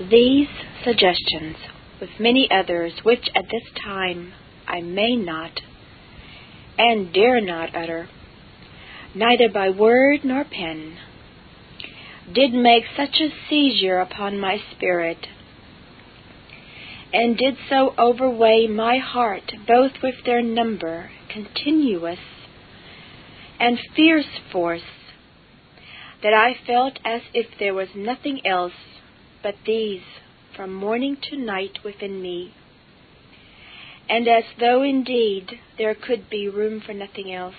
These suggestions, with many others which at this time I may not and dare not utter, neither by word nor pen, did make such a seizure upon my spirit, and did so overweigh my heart both with their number, continuous, and fierce force, that I felt as if there was nothing else but these from morning to night within me, and as though indeed there could be room for nothing else.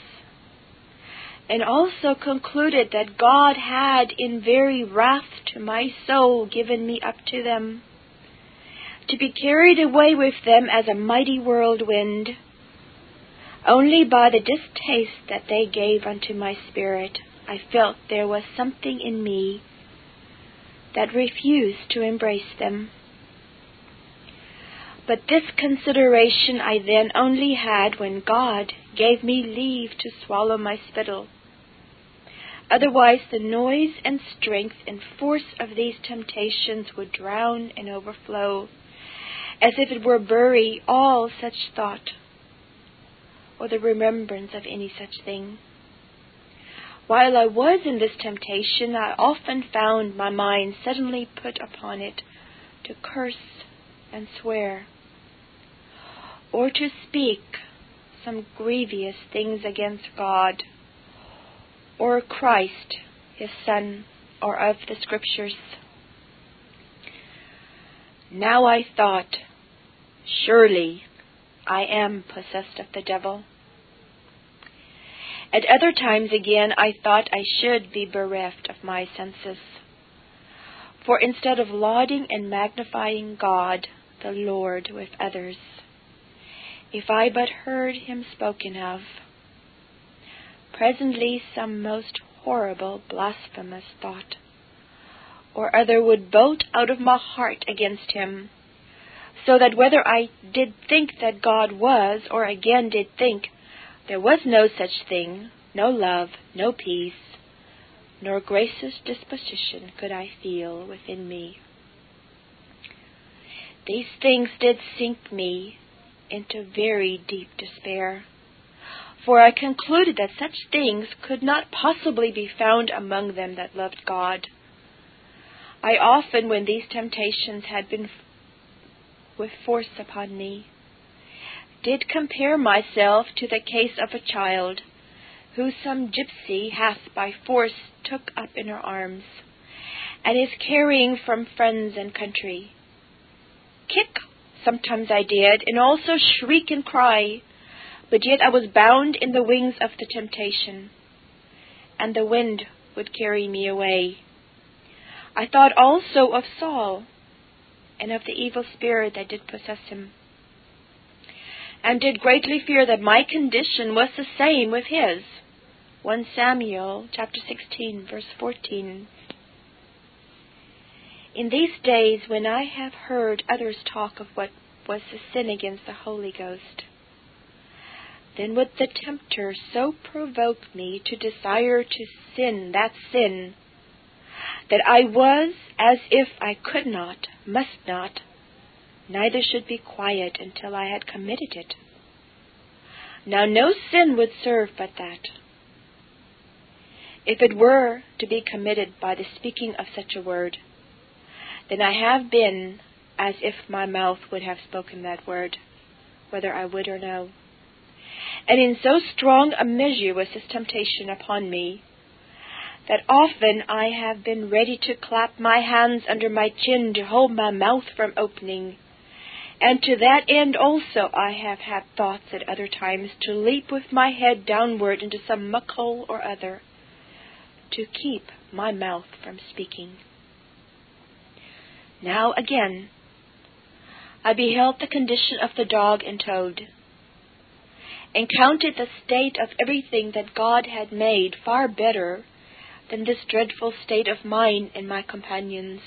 And also concluded that God had in very wrath to my soul given me up to them, to be carried away with them as a mighty whirlwind, only by the distaste that they gave unto my spirit, I felt there was something in me that refused to embrace them. But this consideration I then only had when God gave me leave to swallow my spittle. Otherwise, the noise and strength and force of these temptations would drown and overflow, as if it were bury all such thought or the remembrance of any such thing. While I was in this temptation, I often found my mind suddenly put upon it to curse and swear, or to speak some grievous things against God or Christ, his Son, or of the Scriptures. Now I thought, surely I am possessed of the devil. At other times again, I thought I should be bereft of my senses. For instead of lauding and magnifying God, the Lord, with others, if I but heard him spoken of, presently some most horrible, blasphemous thought or other would bolt out of my heart against him, so that whether I did think that God was, or again did think there was no such thing, no love, no peace, nor gracious disposition could I feel within me. These things did sink me into very deep despair for I concluded that such things could not possibly be found among them that loved God. I often, when these temptations had been with force upon me, did compare myself to the case of a child who some gipsy hath by force took up in her arms, and is carrying from friends and country. Kick sometimes I did, and also shriek and cry, but yet I was bound in the wings of the temptation, and the wind would carry me away. I thought also of Saul and of the evil spirit that did possess him, and did greatly fear that my condition was the same with his. 1 Samuel chapter 16 verse 14. In these days when I have heard others talk of what was the sin against the Holy Ghost, then would the tempter so provoke me to desire to sin that sin that I was as if I could not, must not, neither should be quiet until I had committed it. Now no sin would serve but that. If it were to be committed by the speaking of such a word, then I have been as if my mouth would have spoken that word, whether I would or no. And in so strong a measure was this temptation upon me, that often I have been ready to clap my hands under my chin to hold my mouth from opening. And to that end also I have had thoughts at other times to leap with my head downward into some muck hole or other, to keep my mouth from speaking. Now again, I beheld the condition of the dog and toad and counted the state of everything that God had made far better than this dreadful state of mine and my companions.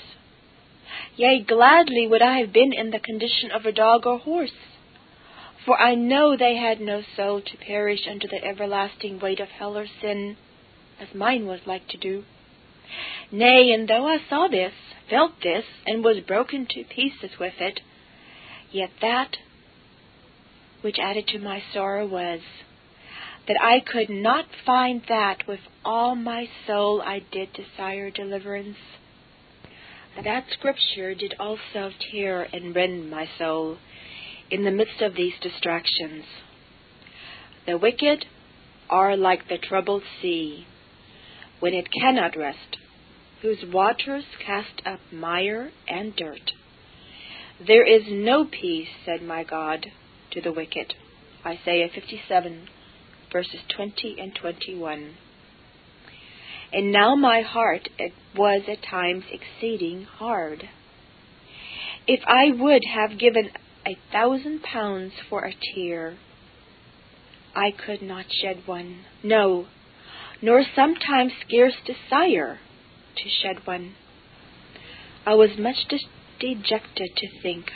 Yea, gladly would I have been in the condition of a dog or horse, for I know they had no soul to perish under the everlasting weight of hell or sin, as mine was like to do. Nay, and though I saw this, felt this and was broken to pieces with it, yet that which added to my sorrow was that I could not find that with all my soul I did desire deliverance. That scripture did also tear and rend my soul in the midst of these distractions. The wicked are like the troubled sea, when it cannot rest, whose waters cast up mire and dirt. There is no peace, said my God, to the wicked. Isaiah 57, verses 20 and 21. And now my heart was at times exceeding hard. If I would have given a thousand pounds for a tear, I could not shed one, no, nor sometimes scarce desire to shed one. I was much dejected to think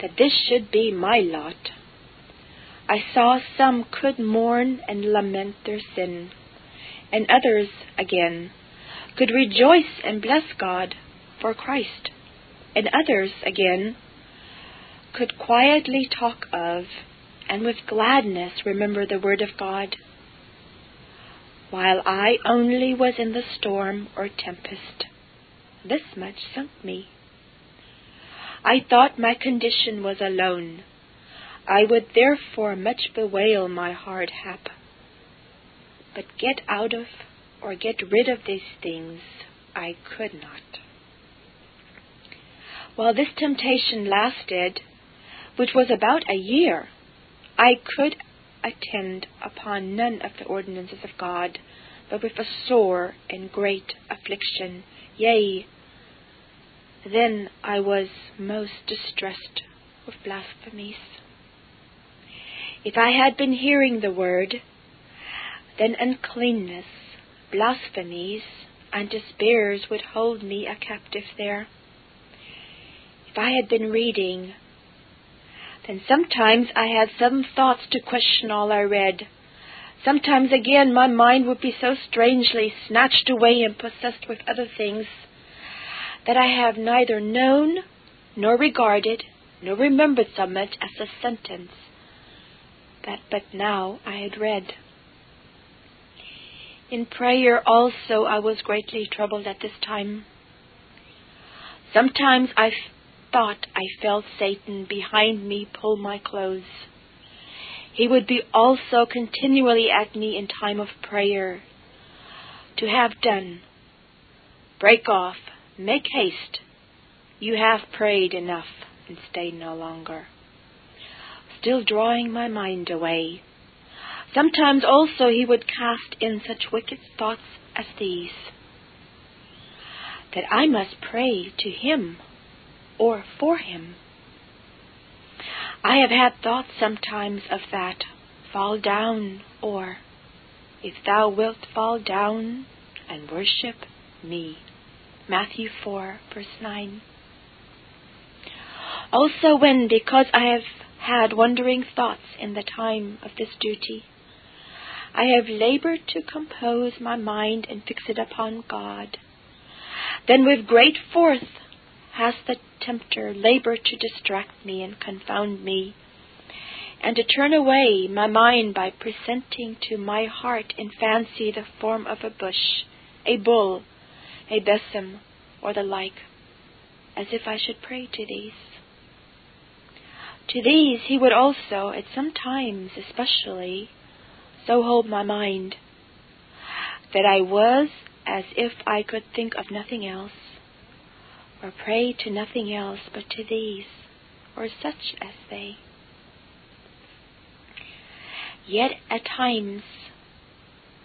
that this should be my lot. I saw some could mourn and lament their sin, and others, again, could rejoice and bless God for Christ, and others, again, could quietly talk of and with gladness remember the Word of God, while I only was in the storm or tempest. This much sunk me. I thought my condition was alone. I would therefore much bewail my hard hap. But get out of or get rid of these things I could not. While this temptation lasted, which was about a year, I could attend upon none of the ordinances of God, but with a sore and great affliction, yea, then I was most distressed with blasphemies. If I had been hearing the word, then uncleanness, blasphemies, and despairs would hold me a captive there. If I had been reading, then sometimes I had sudden thoughts to question all I read. Sometimes again my mind would be so strangely snatched away and possessed with other things that I have neither known, nor regarded, nor remembered so much as a sentence that but now I had read. In prayer also I was greatly troubled at this time. Sometimes I thought I felt Satan behind me pull my clothes. He would be also continually at me in time of prayer. To have done, break off, Make haste. You have prayed enough and stay no longer. Still drawing my mind away. Sometimes also he would cast in such wicked thoughts as these that I must pray to him or for him. I have had thoughts sometimes of that fall down, or if thou wilt fall down and worship me. Matthew 4, verse 9. Also, when, because I have had wandering thoughts in the time of this duty, I have labored to compose my mind and fix it upon God, then with great force has the tempter labored to distract me and confound me, and to turn away my mind by presenting to my heart in fancy the form of a bush, a bull, a besom, or the like, as if I should pray to these. To these he would also, at some times especially, so hold my mind, that I was as if I could think of nothing else, or pray to nothing else but to these, or such as they. Yet at times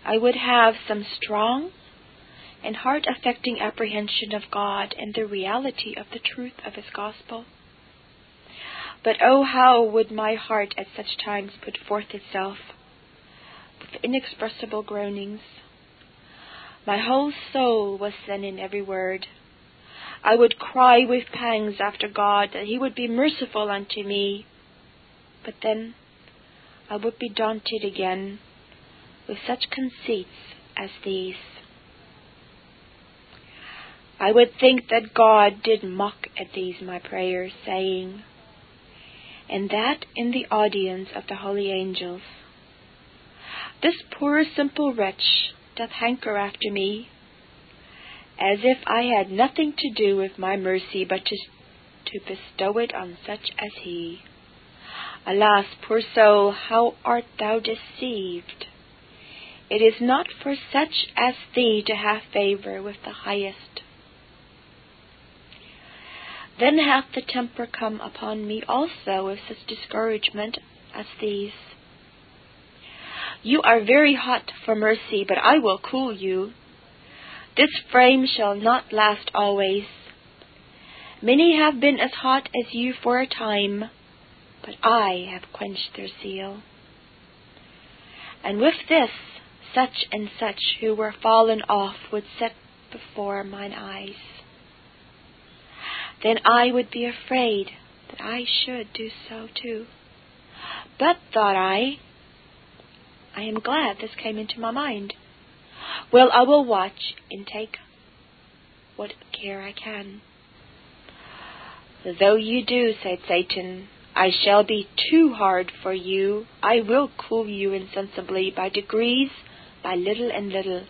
I would have some strong and heart affecting apprehension of God and the reality of the truth of His gospel. But oh, how would my heart at such times put forth itself with inexpressible groanings. My whole soul was in every word. I would cry with pangs after God that He would be merciful unto me. But then I would be daunted again with such conceits as these. I would think that God did mock at these my prayers, saying, and that in the audience of the holy angels, This poor simple wretch doth hanker after me, as if I had nothing to do with my mercy but to, to bestow it on such as he. Alas, poor soul, how art thou deceived! It is not for such as thee to have favor with the highest. Then hath the temper come upon me also with such discouragement as these. You are very hot for mercy, but I will cool you. This frame shall not last always. Many have been as hot as you for a time, but I have quenched their zeal. And with this, such and such who were fallen off would set before mine eyes then I would be afraid that I should do so too. But, thought I, I am glad this came into my mind. Well, I will watch and take what care I can. Though you do, said Satan, I shall be too hard for you. I will cool you insensibly by degrees, by little and little.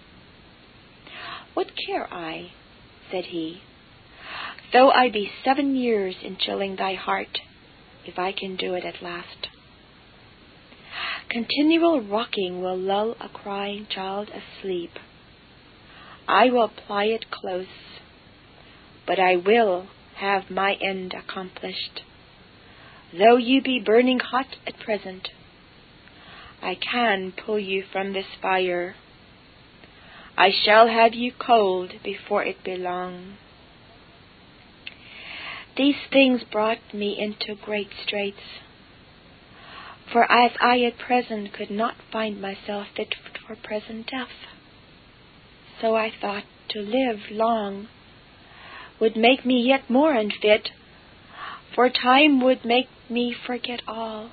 What care I? said he though I be seven years in chilling thy heart, if I can do it at last. Continual rocking will lull a crying child asleep. I will ply it close, but I will have my end accomplished. Though you be burning hot at present, I can pull you from this fire. I shall have you cold before it be long. These things brought me into great straits. For as I at present could not find myself fit for present death, so I thought to live long would make me yet more unfit, for time would make me forget all,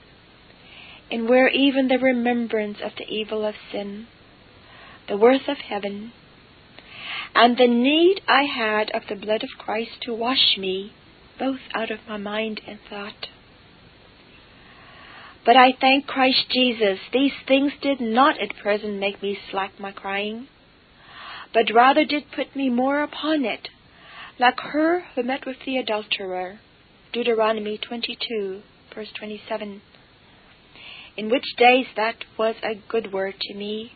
and where even the remembrance of the evil of sin, the worth of heaven, and the need I had of the blood of Christ to wash me both out of my mind and thought. But I thank Christ Jesus, these things did not at present make me slack my crying, but rather did put me more upon it, like her who met with the adulterer, Deuteronomy 22, verse 27, in which days that was a good word to me,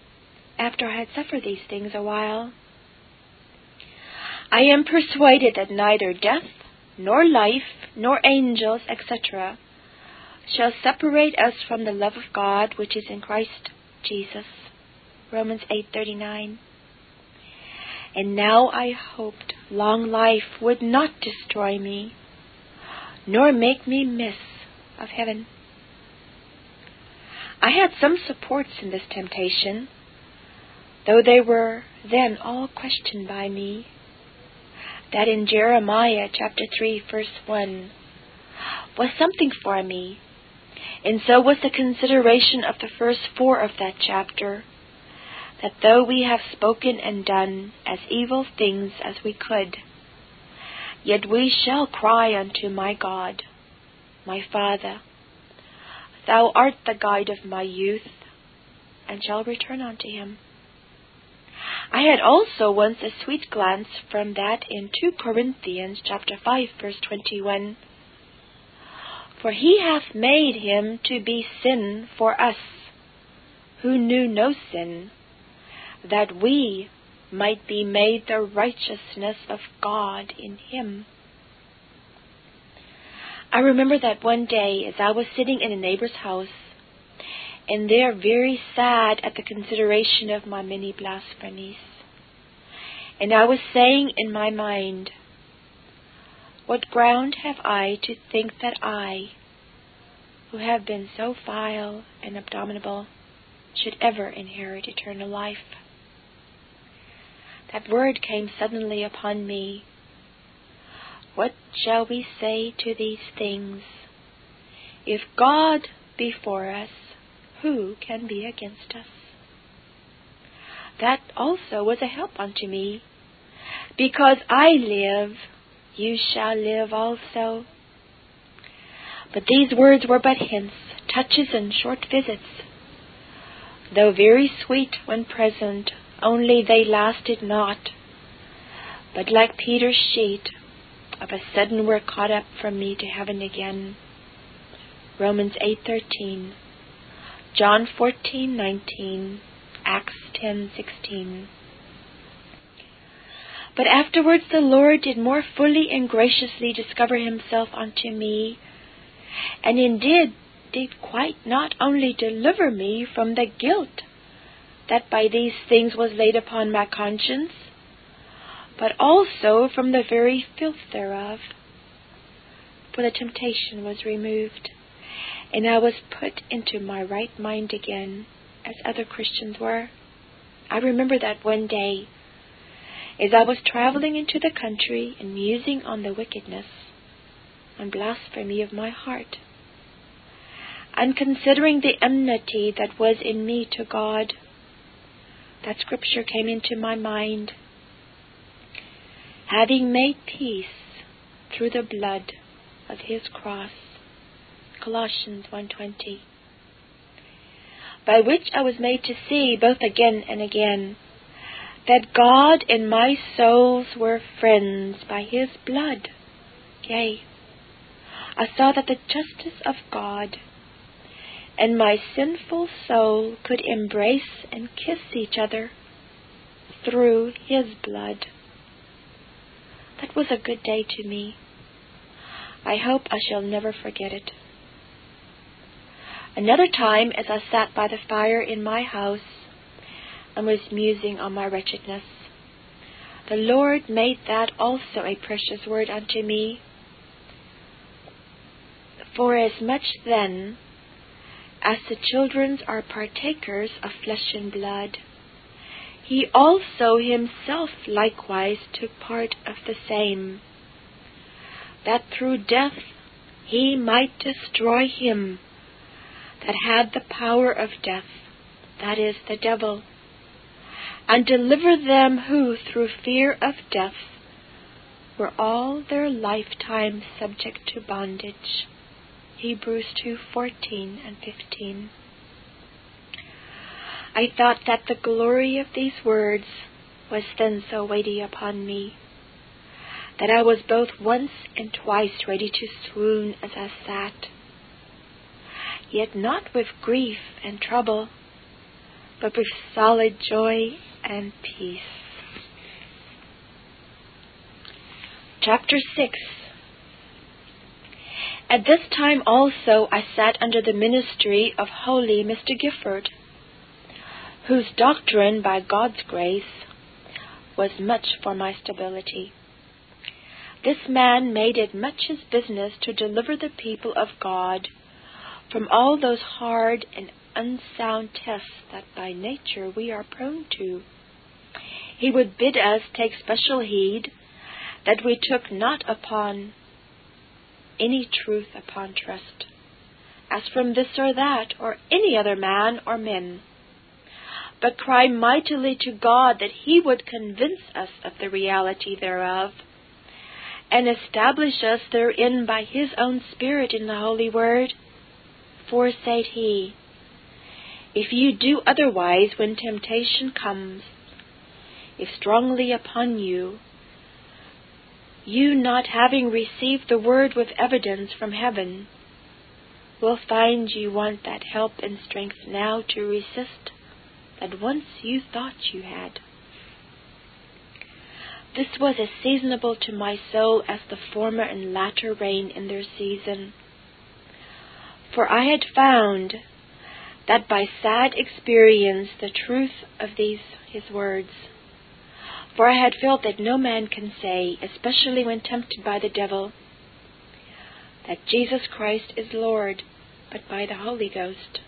after I had suffered these things a while. I am persuaded that neither death nor life, nor angels, etc., shall separate us from the love of God which is in Christ Jesus. Romans 8:39. And now I hoped long life would not destroy me, nor make me miss of heaven. I had some supports in this temptation, though they were then all questioned by me that in Jeremiah chapter 3, verse 1, was something for me, and so was the consideration of the first four of that chapter, that though we have spoken and done as evil things as we could, yet we shall cry unto my God, my Father, Thou art the guide of my youth, and shall return unto him. I had also once a sweet glance from that in 2 Corinthians chapter 5 verse 21. For he hath made him to be sin for us, who knew no sin, that we might be made the righteousness of God in him. I remember that one day as I was sitting in a neighbor's house, and there very sad at the consideration of my many blasphemies. And I was saying in my mind, What ground have I to think that I, who have been so vile and abominable, should ever inherit eternal life? That word came suddenly upon me. What shall we say to these things? If God be for us, who can be against us? That also was a help unto me, Because I live, you shall live also. But these words were but hints, touches, and short visits. Though very sweet when present, only they lasted not. But like Peter's sheet, of a sudden were caught up from me to heaven again. Romans 8:13, John 14:19, Acts 10:16. But afterwards the Lord did more fully and graciously discover himself unto me, and indeed did quite not only deliver me from the guilt that by these things was laid upon my conscience, but also from the very filth thereof. For the temptation was removed, and I was put into my right mind again, as other Christians were. I remember that one day as I was traveling into the country and musing on the wickedness and blasphemy of my heart, and considering the enmity that was in me to God, that scripture came into my mind. Having made peace through the blood of his cross. Colossians 1:20. By which I was made to see both again and again that God and my souls were friends by his blood. Yea, I saw that the justice of God and my sinful soul could embrace and kiss each other through his blood. That was a good day to me. I hope I shall never forget it. Another time, as I sat by the fire in my house, and was musing on my wretchedness. The Lord made that also a precious word unto me. For as much then as the children are partakers of flesh and blood, he also himself likewise took part of the same, that through death he might destroy him that had the power of death, that is, the devil and deliver them who, through fear of death, were all their lifetime subject to bondage. Hebrews 2:14 and 15. I thought that the glory of these words was then so weighty upon me that I was both once and twice ready to swoon as I sat, yet not with grief and trouble, but with solid joy and peace. Chapter 6 At this time also I sat under the ministry of holy Mr. Gifford, whose doctrine, by God's grace, was much for my stability. This man made it much his business to deliver the people of God from all those hard and unsound tests that by nature we are prone to. He would bid us take special heed that we took not upon any truth upon trust, as from this or that, or any other man or men, but cry mightily to God that He would convince us of the reality thereof, and establish us therein by His own Spirit in the Holy Word. For, said He, if you do otherwise when temptation comes, if strongly upon you, you not having received the word with evidence from heaven, will find you want that help and strength now to resist that once you thought you had. This was as seasonable to my soul as the former and latter rain in their season. For I had found that by sad experience the truth of these his words. For I had felt that no man can say, especially when tempted by the devil, that Jesus Christ is Lord, but by the Holy Ghost.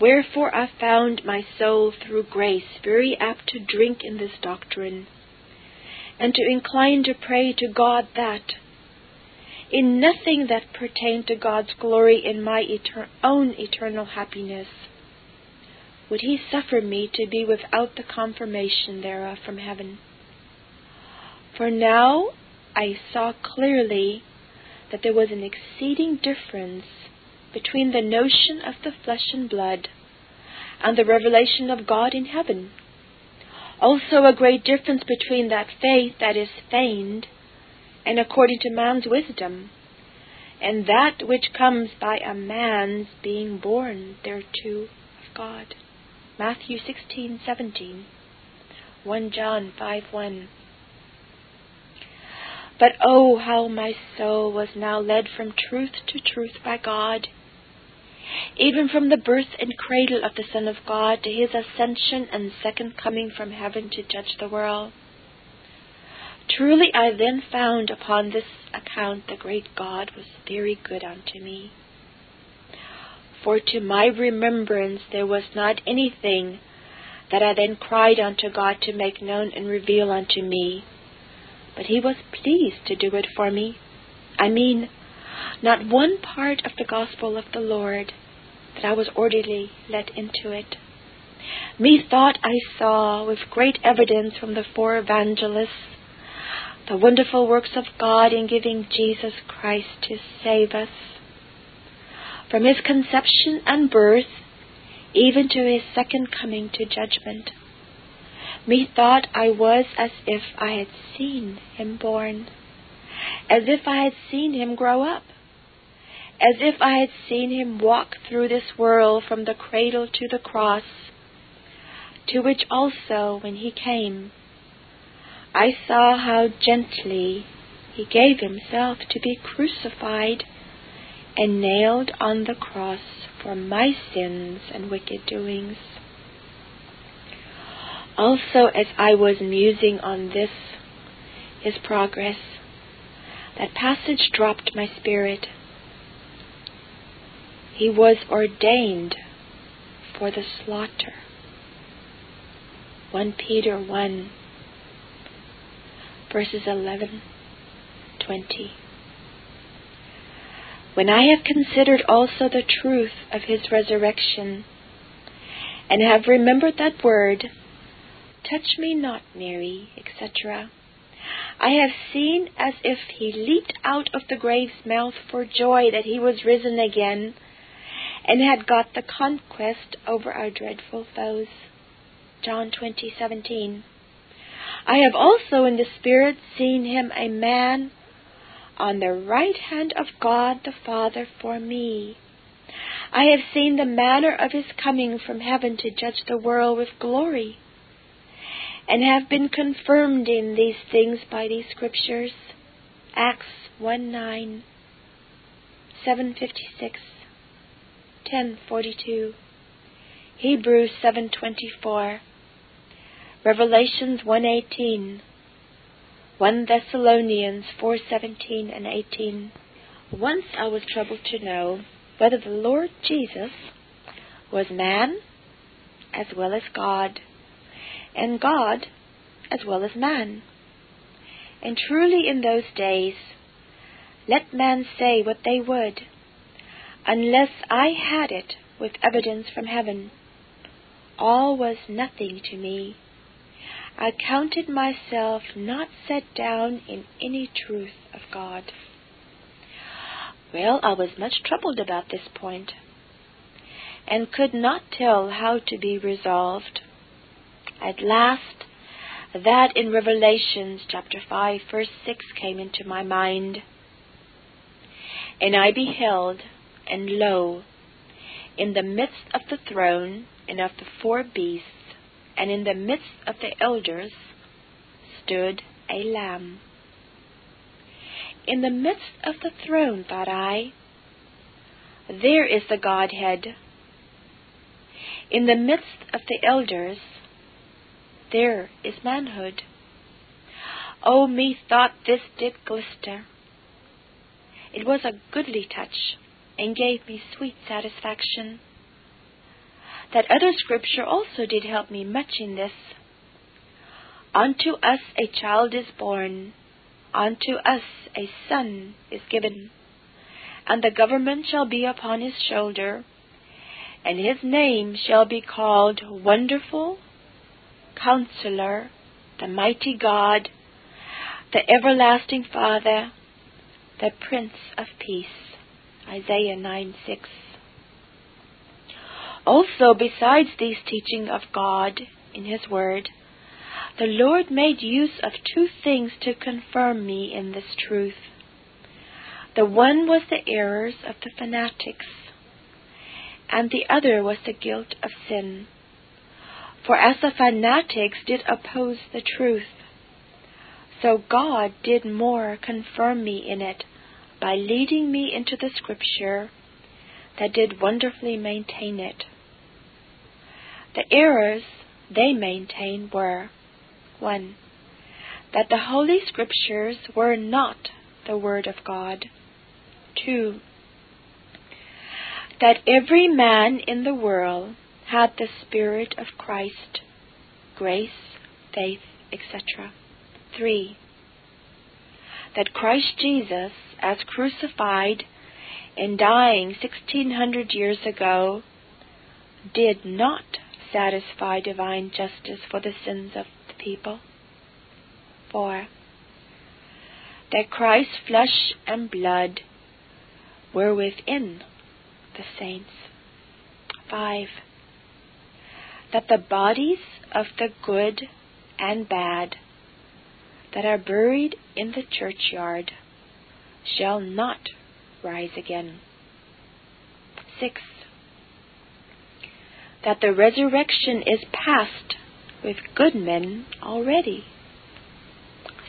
Wherefore I found my soul through grace very apt to drink in this doctrine, and to incline to pray to God that, in nothing that pertained to God's glory in my own eternal happiness, would he suffer me to be without the confirmation thereof from heaven. For now I saw clearly that there was an exceeding difference between the notion of the flesh and blood and the revelation of God in heaven. Also, a great difference between that faith that is feigned and according to man's wisdom, and that which comes by a man's being born thereto of God. Matthew 16:17, 1 John 5:1. But oh, how my soul was now led from truth to truth by God, even from the birth and cradle of the Son of God to his ascension and second coming from heaven to judge the world. Truly I then found upon this account the great God was very good unto me. For to my remembrance there was not anything that I then cried unto God to make known and reveal unto me but he was pleased to do it for me. I mean, not one part of the gospel of the Lord that I was orderly let into it. Methought I saw with great evidence from the four evangelists the wonderful works of God in giving Jesus Christ to save us. From his conception and birth, even to his second coming to judgment. Methought I was as if I had seen him born, as if I had seen him grow up, as if I had seen him walk through this world from the cradle to the cross, to which also, when he came, I saw how gently he gave himself to be crucified and nailed on the cross for my sins and wicked doings. Also, as I was musing on this, his progress, that passage dropped my spirit. He was ordained for the slaughter. 1 Peter 1, verses 11 20. When I have considered also the truth of his resurrection, and have remembered that word, Touch me not, Mary, etc. I have seen as if he leaped out of the grave's mouth for joy that he was risen again and had got the conquest over our dreadful foes. John 20:17. I have also in the spirit seen him a man on the right hand of God the Father for me. I have seen the manner of his coming from heaven to judge the world with glory and have been confirmed in these things by these scriptures. Acts 1 9, 756, 1042, Hebrews 7:24, Revelations 1:18, 1 Thessalonians 4:17 and 18. Once I was troubled to know whether the Lord Jesus was man as well as God and God as well as man. And truly in those days, let man say what they would, unless I had it with evidence from heaven, all was nothing to me. I counted myself not set down in any truth of God. Well, I was much troubled about this point, and could not tell how to be resolved. At last, that in Revelations chapter 5, verse 6 came into my mind. And I beheld, and lo, in the midst of the throne and of the four beasts, and in the midst of the elders, stood a lamb. In the midst of the throne, thought I, there is the Godhead. In the midst of the elders, there is manhood. Oh, methought this did glister. It was a goodly touch, and gave me sweet satisfaction. That other scripture also did help me much in this. Unto us a child is born, unto us a son is given, and the government shall be upon his shoulder, and his name shall be called Wonderful, Counselor, the Mighty God, the everlasting Father, the Prince of Peace. Isaiah 9 6. Also, besides these teaching of God in His Word, the Lord made use of two things to confirm me in this truth. The one was the errors of the fanatics, and the other was the guilt of sin. For as the fanatics did oppose the truth, so God did more confirm me in it by leading me into the Scripture that did wonderfully maintain it. The errors they maintained were 1. That the Holy Scriptures were not the Word of God. 2. That every man in the world had the Spirit of Christ, grace, faith, etc. 3. That Christ Jesus, as crucified and dying 1600 years ago, did not satisfy divine justice for the sins of the people. 4. That Christ's flesh and blood were within the saints. 5. That the bodies of the good and bad that are buried in the churchyard shall not rise again. 6. That the resurrection is past with good men already.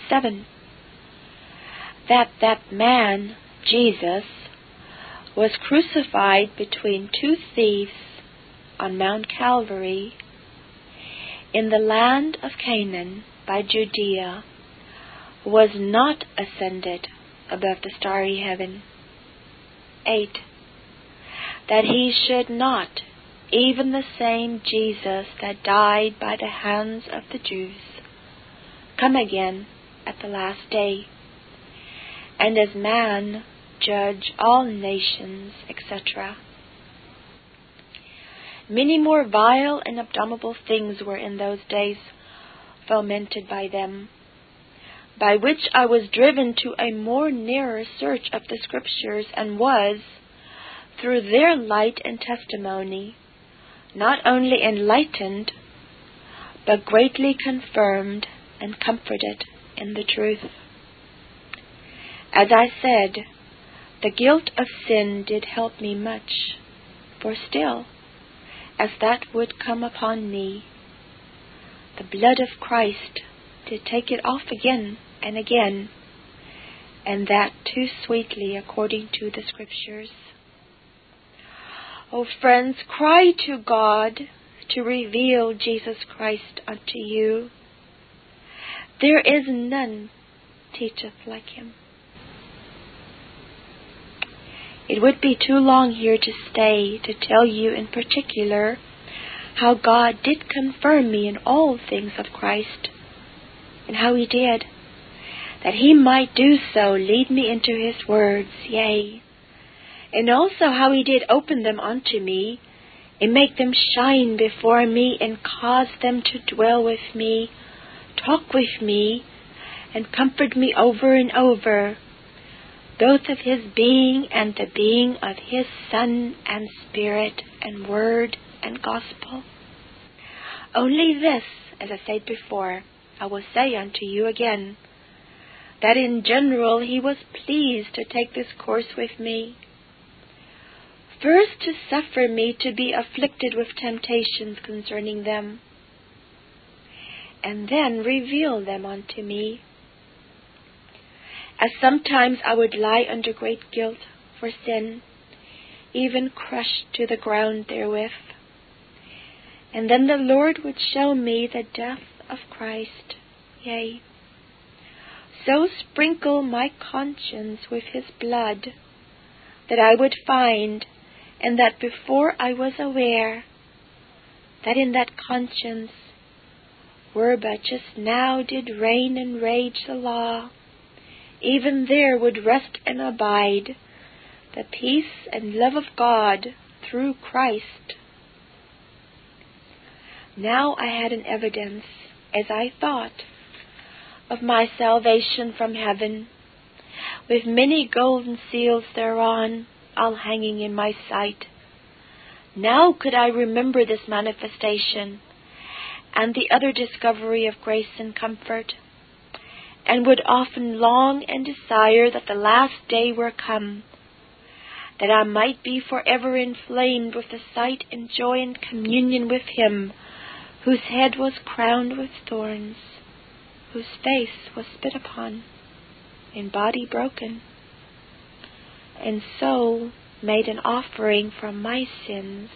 7. That that man, Jesus, was crucified between two thieves on Mount Calvary in the land of Canaan by Judea was not ascended above the starry heaven. 8. That he should not, even the same Jesus that died by the hands of the Jews, come again at the last day, and as man judge all nations, etc. Many more vile and abominable things were in those days fomented by them by which I was driven to a more nearer search of the Scriptures, and was, through their light and testimony, not only enlightened, but greatly confirmed and comforted in the truth. As I said, the guilt of sin did help me much, for still, as that would come upon me, the blood of Christ did take it off again and again, and that too sweetly according to the Scriptures. O oh, friends, cry to God to reveal Jesus Christ unto you. There is none teacheth like him. It would be too long here to stay to tell you in particular how God did confirm me in all things of Christ, and how He did that he might do so lead me into his words, yea, and also how he did open them unto me, and make them shine before me, and cause them to dwell with me, talk with me, and comfort me over and over, both of his being and the being of his Son and Spirit and Word and Gospel. Only this, as I said before, I will say unto you again that in general he was pleased to take this course with me. First, to suffer me to be afflicted with temptations concerning them, and then reveal them unto me. As sometimes I would lie under great guilt for sin, even crushed to the ground therewith. And then the Lord would show me the death of Christ, yea, so sprinkle my conscience with his blood that I would find, and that before I was aware, that in that conscience were but just now did reign and rage the law, even there would rest and abide the peace and love of God through Christ. Now I had an evidence, as I thought, of my salvation from heaven, with many golden seals thereon, all hanging in my sight. Now could I remember this manifestation, and the other discovery of grace and comfort, and would often long and desire that the last day were come, that I might be forever inflamed with the sight and joy and communion with Him whose head was crowned with thorns, whose face was spit upon, and body broken, and so made an offering for my sins.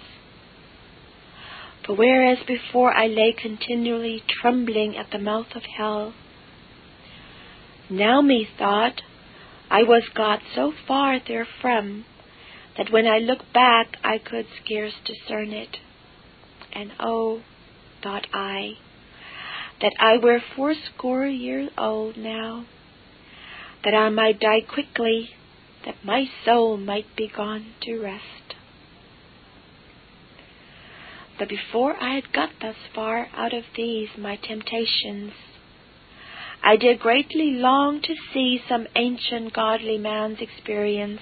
For whereas before I lay continually trembling at the mouth of hell, now methought I was got so far therefrom that when I look back I could scarce discern it. And oh, thought I, that I were fourscore years old now, that I might die quickly, that my soul might be gone to rest. But before I had got thus far out of these my temptations, I did greatly long to see some ancient godly man's experience,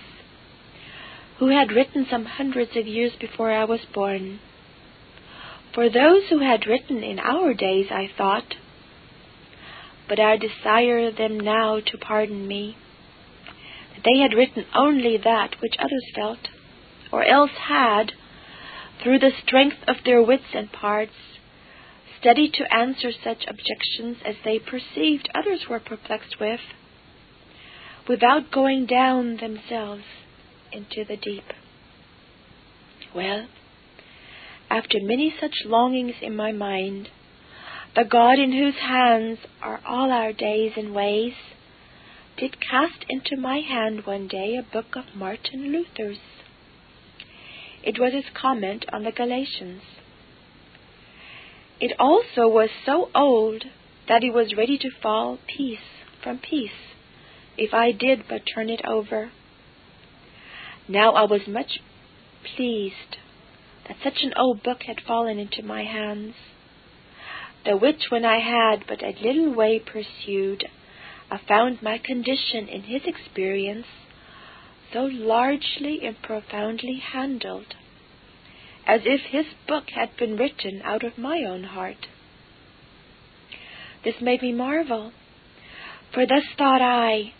who had written some hundreds of years before I was born. For those who had written in our days, I thought, but I desire them now to pardon me, that they had written only that which others felt, or else had, through the strength of their wits and parts, steady to answer such objections as they perceived others were perplexed with, without going down themselves into the deep. Well, after many such longings in my mind, the God in whose hands are all our days and ways, did cast into my hand one day a book of Martin Luther's. It was his comment on the Galatians. It also was so old that it was ready to fall piece from piece if I did but turn it over. Now I was much pleased that such an old book had fallen into my hands, the which when I had but a little way pursued, I found my condition in his experience so largely and profoundly handled as if his book had been written out of my own heart. This made me marvel, for thus thought I,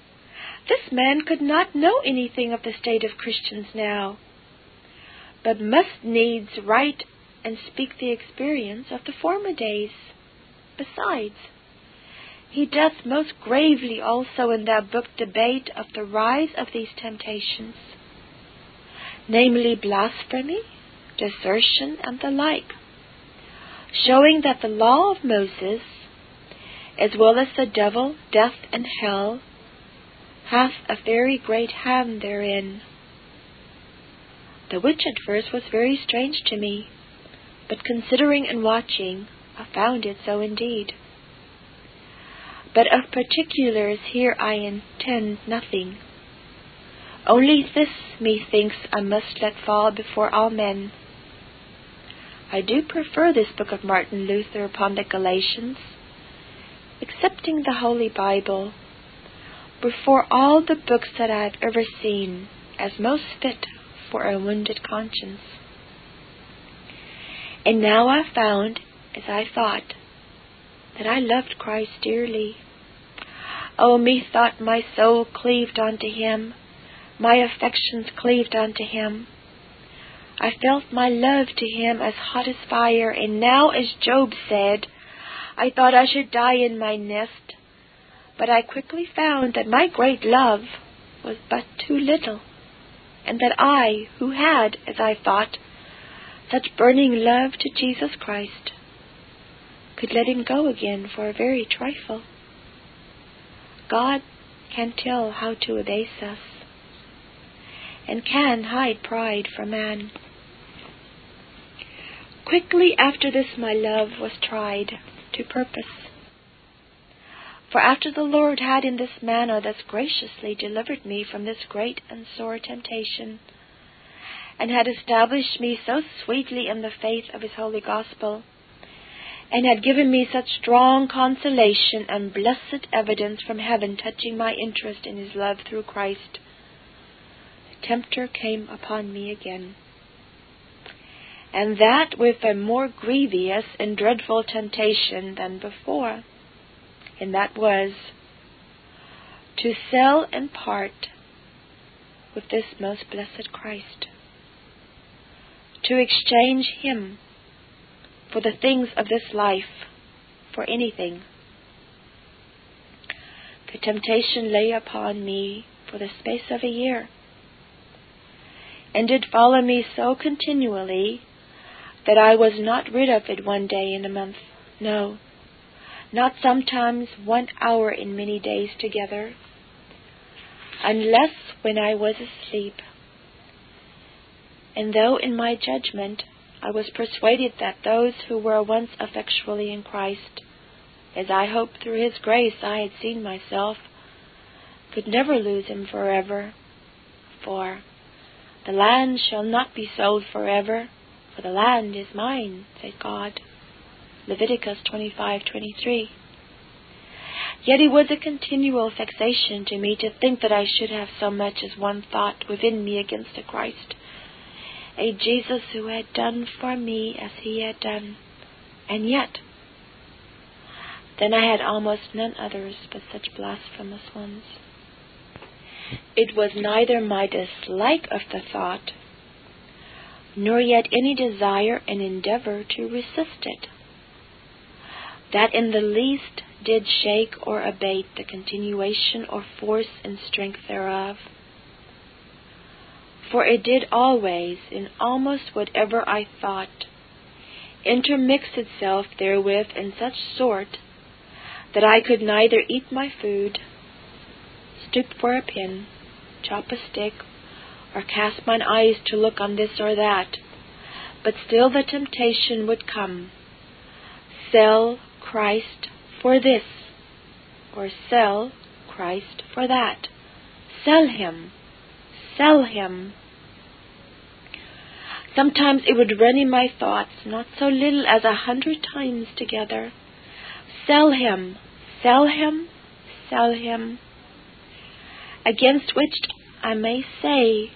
this man could not know anything of the state of Christians now, but must needs write and speak the experience of the former days. Besides, he doth most gravely also in that book debate of the rise of these temptations, namely blasphemy, desertion, and the like, showing that the law of Moses, as well as the devil, death, and hell, hath a very great hand therein. The which at first was very strange to me, but considering and watching, I found it so indeed. But of particulars here I intend nothing. Only this, methinks, I must let fall before all men I do prefer this book of Martin Luther upon the Galatians, excepting the Holy Bible, before all the books that I have ever seen as most fit for a wounded conscience. And now I found, as I thought, that I loved Christ dearly. Oh, methought my soul cleaved unto him, my affections cleaved unto him. I felt my love to him as hot as fire, and now, as Job said, I thought I should die in my nest. But I quickly found that my great love was but too little, and that I, who had, as I thought, such burning love to Jesus Christ, could let him go again for a very trifle. God can tell how to abase us, and can hide pride from man. Quickly after this my love was tried to purpose. For after the Lord had in this manner thus graciously delivered me from this great and sore temptation, and had established me so sweetly in the faith of his holy gospel, and had given me such strong consolation and blessed evidence from heaven touching my interest in his love through Christ, the tempter came upon me again. And that with a more grievous and dreadful temptation than before, and that was to sell and part with this most blessed Christ, to exchange him for the things of this life, for anything. The temptation lay upon me for the space of a year, and did follow me so continually that I was not rid of it one day in a month. No, not sometimes one hour in many days together, unless when I was asleep. And though in my judgment I was persuaded that those who were once effectually in Christ, as I hoped through His grace I had seen myself, could never lose Him forever. For the land shall not be sold forever, for the land is mine, said God. Leviticus 25:23. Yet it was a continual vexation to me to think that I should have so much as one thought within me against the Christ a Jesus who had done for me as he had done. And yet, then I had almost none others but such blasphemous ones. It was neither my dislike of the thought, nor yet any desire and endeavor to resist it, that in the least did shake or abate the continuation or force and strength thereof for it did always, in almost whatever I thought, intermix itself therewith in such sort that I could neither eat my food, stoop for a pin, chop a stick, or cast mine eyes to look on this or that, but still the temptation would come. Sell Christ for this, or sell Christ for that. Sell him, sell him, Sometimes it would run in my thoughts, not so little as a hundred times together. Sell him, sell him, sell him. Against which I may say,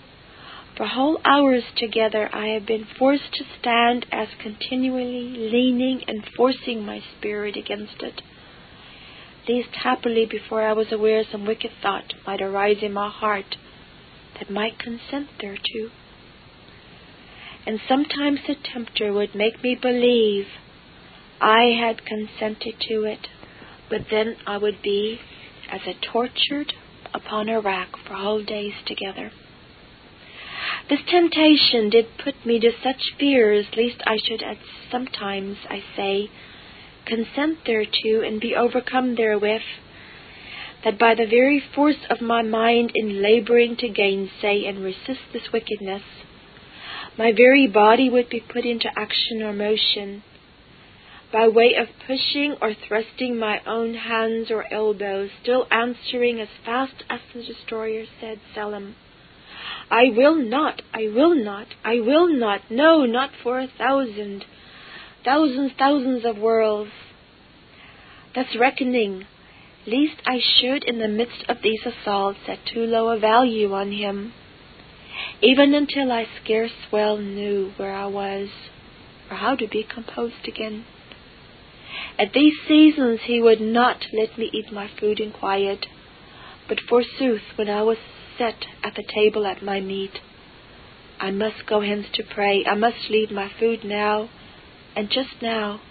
for whole hours together I have been forced to stand as continually leaning and forcing my spirit against it. Lest happily before I was aware some wicked thought might arise in my heart that might consent thereto and sometimes the tempter would make me believe I had consented to it, but then I would be as a tortured upon a rack for whole days together. This temptation did put me to such fears lest I should at sometimes, I say, consent thereto and be overcome therewith, that by the very force of my mind in laboring to gainsay and resist this wickedness, my very body would be put into action or motion by way of pushing or thrusting my own hands or elbows, still answering as fast as the destroyer said, Selim, I will not, I will not, I will not, no, not for a thousand, thousands, thousands of worlds. Thus reckoning, lest I should in the midst of these assaults set too low a value on him even until I scarce well knew where I was or how to be composed again. At these seasons he would not let me eat my food in quiet, but forsooth, when I was set at the table at my meat, I must go hence to pray, I must leave my food now, and just now,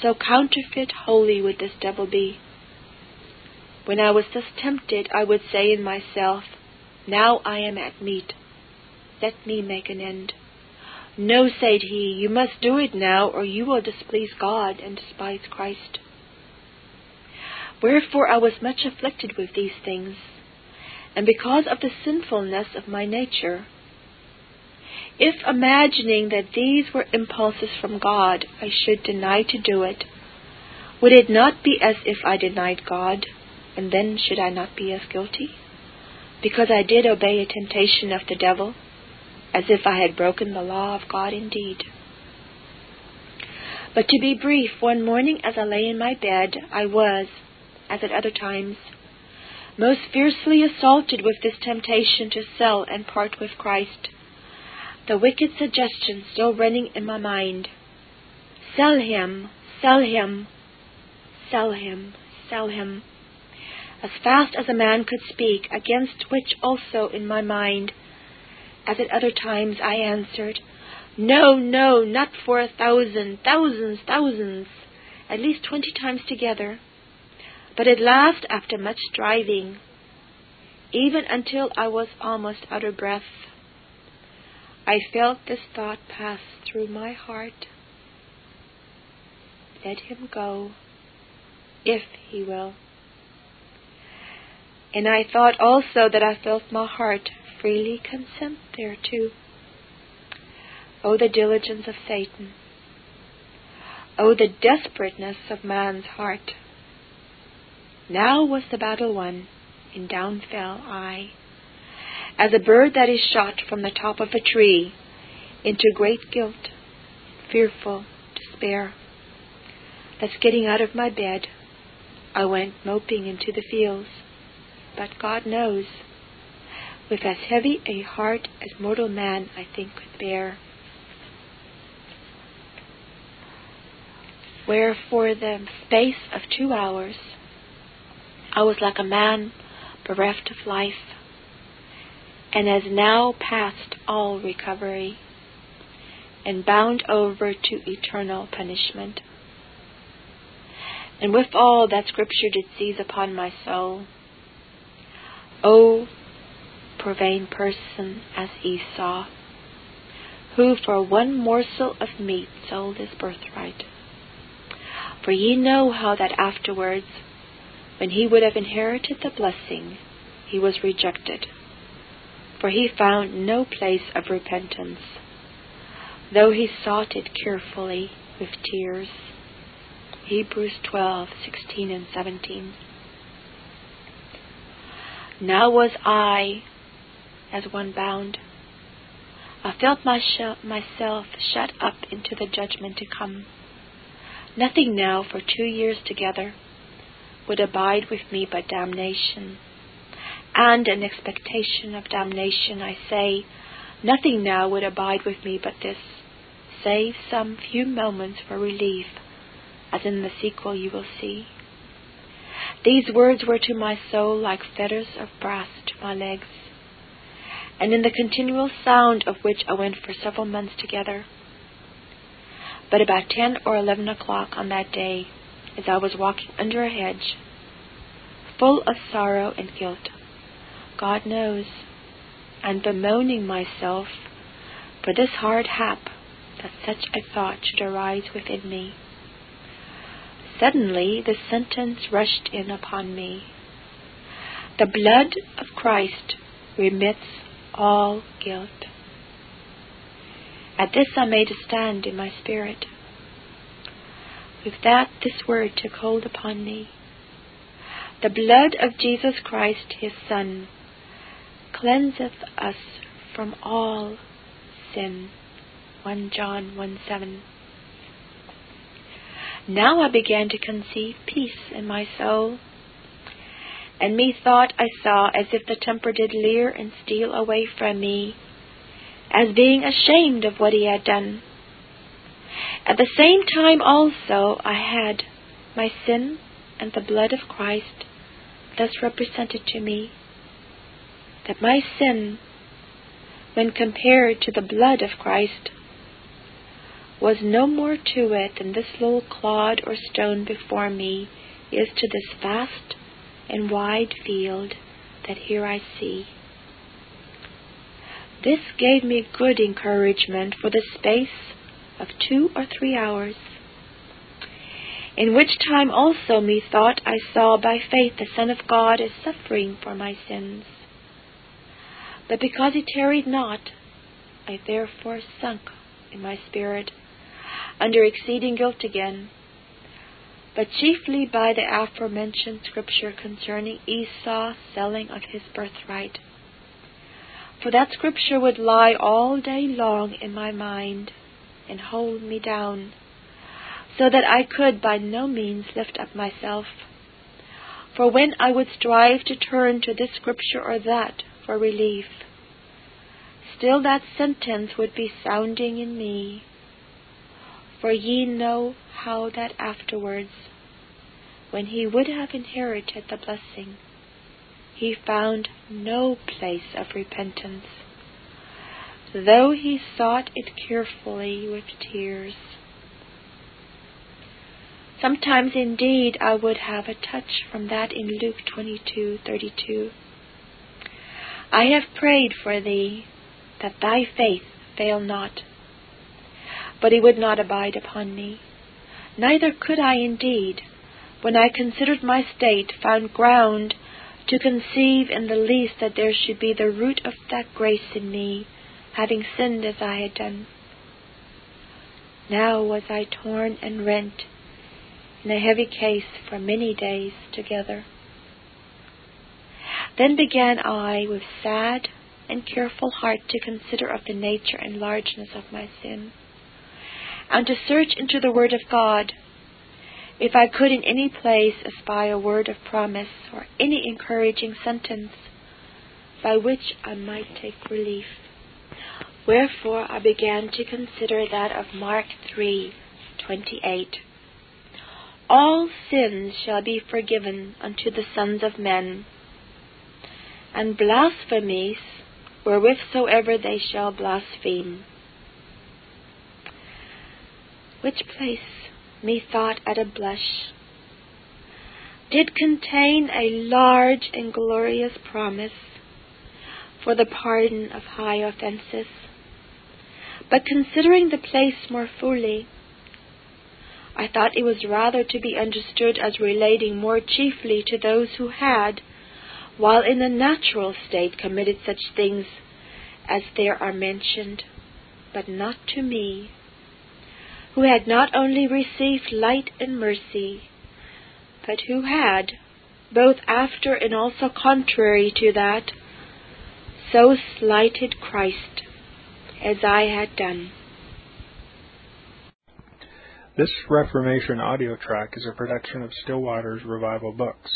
so counterfeit holy would this devil be. When I was thus tempted, I would say in myself, Now I am at meat let me make an end. No, said he, you must do it now, or you will displease God and despise Christ. Wherefore I was much afflicted with these things, and because of the sinfulness of my nature. If imagining that these were impulses from God, I should deny to do it, would it not be as if I denied God, and then should I not be as guilty? Because I did obey a temptation of the devil? as if I had broken the law of God indeed. But to be brief, one morning as I lay in my bed, I was, as at other times, most fiercely assaulted with this temptation to sell and part with Christ, the wicked suggestion still running in my mind. Sell him, sell him, sell him, sell him, as fast as a man could speak, against which also in my mind, as at other times, I answered, No, no, not for a thousand, thousands, thousands, at least twenty times together. But at last, after much striving, even until I was almost out of breath, I felt this thought pass through my heart. Let him go, if he will. And I thought also that I felt my heart freely consent thereto. Oh, the diligence of Satan! Oh, the desperateness of man's heart! Now was the battle won, and down fell I, as a bird that is shot from the top of a tree, into great guilt, fearful despair. Thus getting out of my bed, I went moping into the fields. But God knows, with as heavy a heart as mortal man, I think, could bear. Where for the space of two hours I was like a man bereft of life, and as now past all recovery, and bound over to eternal punishment. And with all that Scripture did seize upon my soul, O vain person as Esau, who for one morsel of meat sold his birthright. For ye know how that afterwards, when he would have inherited the blessing, he was rejected. For he found no place of repentance, though he sought it carefully with tears. Hebrews 12:16 and 17. Now was I as one bound. I felt my sh- myself shut up into the judgment to come. Nothing now for two years together would abide with me but damnation. And in expectation of damnation, I say, nothing now would abide with me but this, save some few moments for relief, as in the sequel you will see. These words were to my soul like fetters of brass to my legs, and in the continual sound of which I went for several months together. But about ten or eleven o'clock on that day, as I was walking under a hedge, full of sorrow and guilt, God knows, and bemoaning myself for this hard hap that such a thought should arise within me. Suddenly the sentence rushed in upon me. The blood of Christ remits all guilt. At this I made a stand in my spirit. With that, this word took hold upon me. The blood of Jesus Christ, his Son, cleanseth us from all sin. 1 John 1 7. Now I began to conceive peace in my soul, and methought I saw as if the temper did leer and steal away from me, as being ashamed of what he had done. At the same time also I had my sin and the blood of Christ thus represented to me, that my sin, when compared to the blood of Christ, was no more to it than this little clod or stone before me is to this vast and wide field that here I see. This gave me good encouragement for the space of two or three hours, in which time also methought I saw by faith the Son of God as suffering for my sins. But because he tarried not, I therefore sunk in my spirit under exceeding guilt again, but chiefly by the aforementioned scripture concerning Esau selling of his birthright. For that scripture would lie all day long in my mind and hold me down, so that I could by no means lift up myself. For when I would strive to turn to this scripture or that for relief, still that sentence would be sounding in me. For ye know how that afterwards, when he would have inherited the blessing, he found no place of repentance, though he sought it carefully with tears. Sometimes indeed I would have a touch from that in Luke 22:32. I have prayed for thee that thy faith fail not. But he would not abide upon me. Neither could I indeed, when I considered my state, found ground to conceive in the least that there should be the root of that grace in me, having sinned as I had done. Now was I torn and rent in a heavy case for many days together. Then began I with sad and careful heart to consider of the nature and largeness of my sin, and to search into the Word of God, if I could in any place espy a word of promise or any encouraging sentence by which I might take relief. Wherefore I began to consider that of Mark 3:28. All sins shall be forgiven unto the sons of men, and blasphemies wherewithsoever they shall blaspheme. Which place, methought at a blush, did contain a large and glorious promise for the pardon of high offences. But considering the place more fully, I thought it was rather to be understood as relating more chiefly to those who had, while in a natural state, committed such things as there are mentioned, but not to me, who had not only received light and mercy, but who had, both after and also contrary to that, so slighted Christ as I had done. This Reformation audio track is a production of Still Waters Revival Books.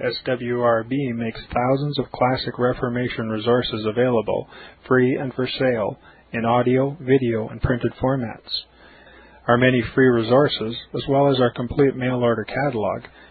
SWRB makes thousands of classic Reformation resources available, free and for sale, in audio, video, and printed formats. Our many free resources, as well as our complete mail order catalog,